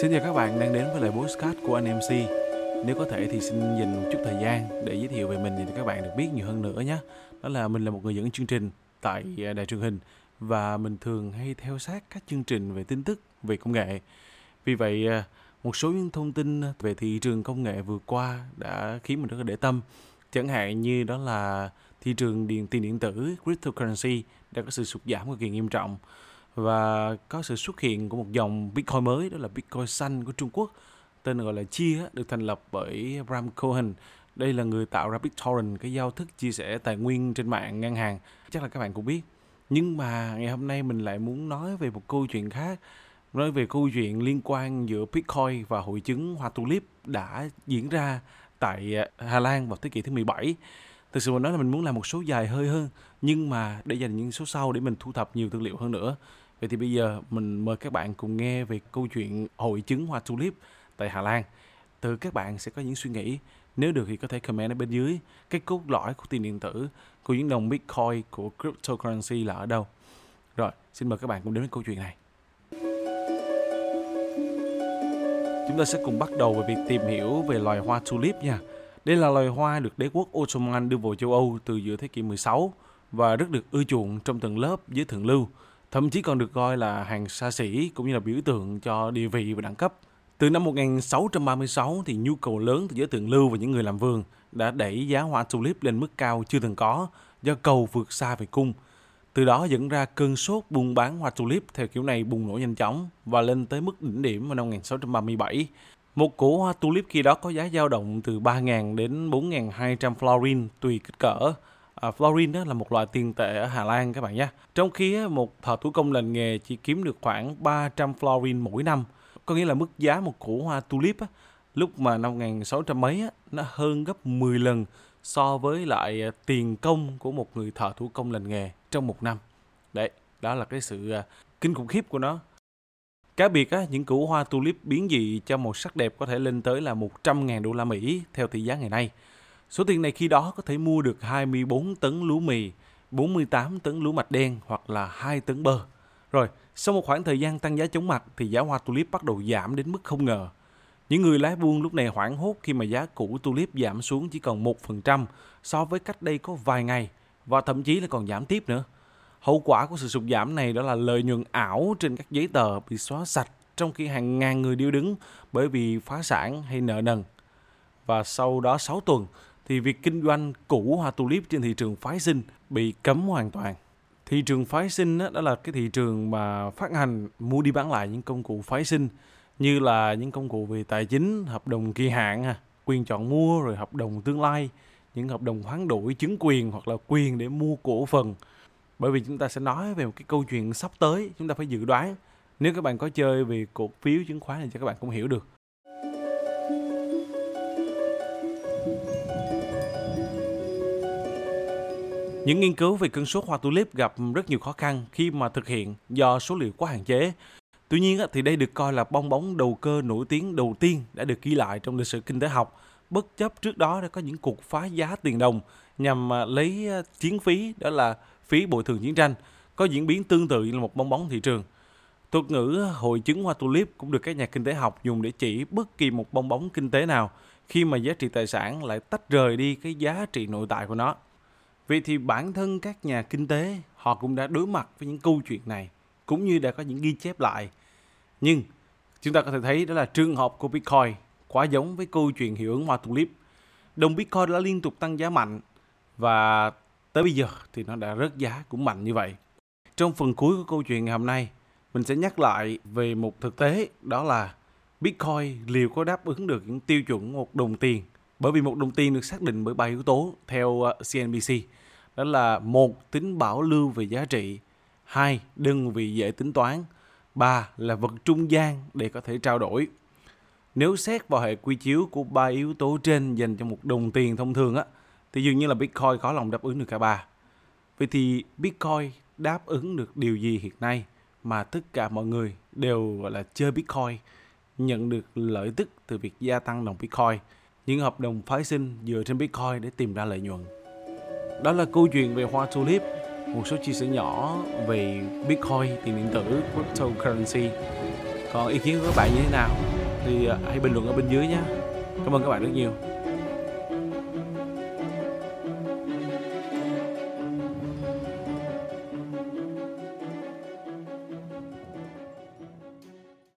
Xin chào các bạn đang đến với lại postcard của anh MC. Nếu có thể thì xin dành một chút thời gian để giới thiệu về mình để các bạn được biết nhiều hơn nữa nhé. Đó là mình là một người dẫn chương trình tại à, đài truyền hình và mình thường hay theo sát các chương trình về tin tức, về công nghệ. Vì vậy à, một số những thông tin về thị trường công nghệ vừa qua đã khiến mình rất là để tâm. Chẳng hạn như đó là thị trường điện tiền điện tử cryptocurrency đã có sự sụt giảm cực kỳ nghiêm trọng và có sự xuất hiện của một dòng Bitcoin mới, đó là Bitcoin xanh của Trung Quốc, tên gọi là Chia, được thành lập bởi Bram Cohen. Đây là người tạo ra BitTorrent, cái giao thức chia sẻ tài nguyên trên mạng ngân hàng. Chắc là các bạn cũng biết. Nhưng mà ngày hôm nay mình lại muốn nói về một câu chuyện khác, nói về câu chuyện liên quan giữa Bitcoin và hội chứng hoa tulip đã diễn ra tại Hà Lan vào thế kỷ thứ 17 thực sự mà nói là mình muốn làm một số dài hơi hơn nhưng mà để dành những số sau để mình thu thập nhiều tư liệu hơn nữa Vậy thì bây giờ mình mời các bạn cùng nghe về câu chuyện hội chứng hoa tulip tại Hà Lan. Từ các bạn sẽ có những suy nghĩ. Nếu được thì có thể comment ở bên dưới cái cốt lõi của tiền điện tử, của những đồng Bitcoin, của cryptocurrency là ở đâu. Rồi, xin mời các bạn cùng đến với câu chuyện này. Chúng ta sẽ cùng bắt đầu về việc tìm hiểu về loài hoa tulip nha. Đây là loài hoa được đế quốc Ottoman đưa vào châu Âu từ giữa thế kỷ 16 và rất được ưa chuộng trong tầng lớp giới thượng lưu, thậm chí còn được coi là hàng xa xỉ cũng như là biểu tượng cho địa vị và đẳng cấp. Từ năm 1636 thì nhu cầu lớn từ giới thượng lưu và những người làm vườn đã đẩy giá hoa tulip lên mức cao chưa từng có do cầu vượt xa về cung. Từ đó dẫn ra cơn sốt buôn bán hoa tulip theo kiểu này bùng nổ nhanh chóng và lên tới mức đỉnh điểm vào năm 1637. Một củ hoa tulip khi đó có giá dao động từ 3.000 đến 4.200 florin tùy kích cỡ à, florin đó là một loại tiền tệ ở Hà Lan các bạn nhé. Trong khi một thợ thủ công lành nghề chỉ kiếm được khoảng 300 florin mỗi năm, có nghĩa là mức giá một củ hoa tulip á, lúc mà năm 1600 mấy á, nó hơn gấp 10 lần so với lại à, tiền công của một người thợ thủ công lành nghề trong một năm. Đấy, đó là cái sự à, kinh khủng khiếp của nó. Cá biệt á, những củ hoa tulip biến dị cho một sắc đẹp có thể lên tới là 100.000 đô la Mỹ theo tỷ giá ngày nay. Số tiền này khi đó có thể mua được 24 tấn lúa mì, 48 tấn lúa mạch đen hoặc là 2 tấn bơ. Rồi, sau một khoảng thời gian tăng giá chóng mặt thì giá hoa tulip bắt đầu giảm đến mức không ngờ. Những người lái buôn lúc này hoảng hốt khi mà giá củ tulip giảm xuống chỉ còn 1% so với cách đây có vài ngày và thậm chí là còn giảm tiếp nữa. Hậu quả của sự sụt giảm này đó là lợi nhuận ảo trên các giấy tờ bị xóa sạch trong khi hàng ngàn người điêu đứng bởi vì phá sản hay nợ nần. Và sau đó 6 tuần, thì việc kinh doanh củ hoa tulip trên thị trường phái sinh bị cấm hoàn toàn. Thị trường phái sinh đó, đó là cái thị trường mà phát hành mua đi bán lại những công cụ phái sinh như là những công cụ về tài chính, hợp đồng kỳ hạn, quyền chọn mua rồi hợp đồng tương lai, những hợp đồng hoán đổi chứng quyền hoặc là quyền để mua cổ phần. Bởi vì chúng ta sẽ nói về một cái câu chuyện sắp tới, chúng ta phải dự đoán. Nếu các bạn có chơi về cổ phiếu chứng khoán thì chắc các bạn cũng hiểu được. Những nghiên cứu về cơn sốt hoa tulip gặp rất nhiều khó khăn khi mà thực hiện do số liệu quá hạn chế. Tuy nhiên thì đây được coi là bong bóng đầu cơ nổi tiếng đầu tiên đã được ghi lại trong lịch sử kinh tế học, bất chấp trước đó đã có những cuộc phá giá tiền đồng nhằm à, lấy à, chiến phí, đó là phí bồi thường chiến tranh, có diễn biến tương tự như là một bong bóng thị trường. Thuật ngữ hội chứng hoa tulip cũng được các nhà kinh tế học dùng để chỉ bất kỳ một bong bóng kinh tế nào khi mà giá trị tài sản lại tách rời đi cái giá trị nội tại của nó. Vậy thì bản thân các nhà kinh tế họ cũng đã đối mặt với những câu chuyện này cũng như đã có những ghi chép lại. Nhưng chúng ta có thể thấy đó là trường hợp của Bitcoin quá giống với câu chuyện hiệu ứng hoa tulip. Đồng Bitcoin đã liên tục tăng giá mạnh và tới bây giờ thì nó đã rớt giá cũng mạnh như vậy. Trong phần cuối của câu chuyện ngày hôm nay, mình sẽ nhắc lại về một thực tế đó là Bitcoin liệu có đáp ứng được những tiêu chuẩn một đồng tiền bởi vì một đồng tiền được xác định bởi ba yếu tố theo ờ, CNBC. Đó là một tính bảo lưu về giá trị, hai đơn vị dễ tính toán, ba là vật trung gian để có thể trao đổi. Nếu xét vào hệ quy chiếu của ba yếu tố trên dành cho một đồng tiền thông thường á, thì dường như là Bitcoin khó lòng đáp ứng được cả ba. Vậy thì Bitcoin đáp ứng được điều gì hiện nay mà tất cả mọi người đều gọi là chơi Bitcoin, nhận được lợi tức từ việc gia tăng đồng Bitcoin – những hợp đồng phái sinh dựa trên Bitcoin để tìm ra lợi nhuận. Đó là câu chuyện về hoa tulip, một số chia sẻ nhỏ về Bitcoin, tiền điện tử, cryptocurrency. Còn ý kiến của các bạn như thế nào? thì à, hãy bình luận ở bên dưới nhé. Cảm ơn các bạn rất nhiều.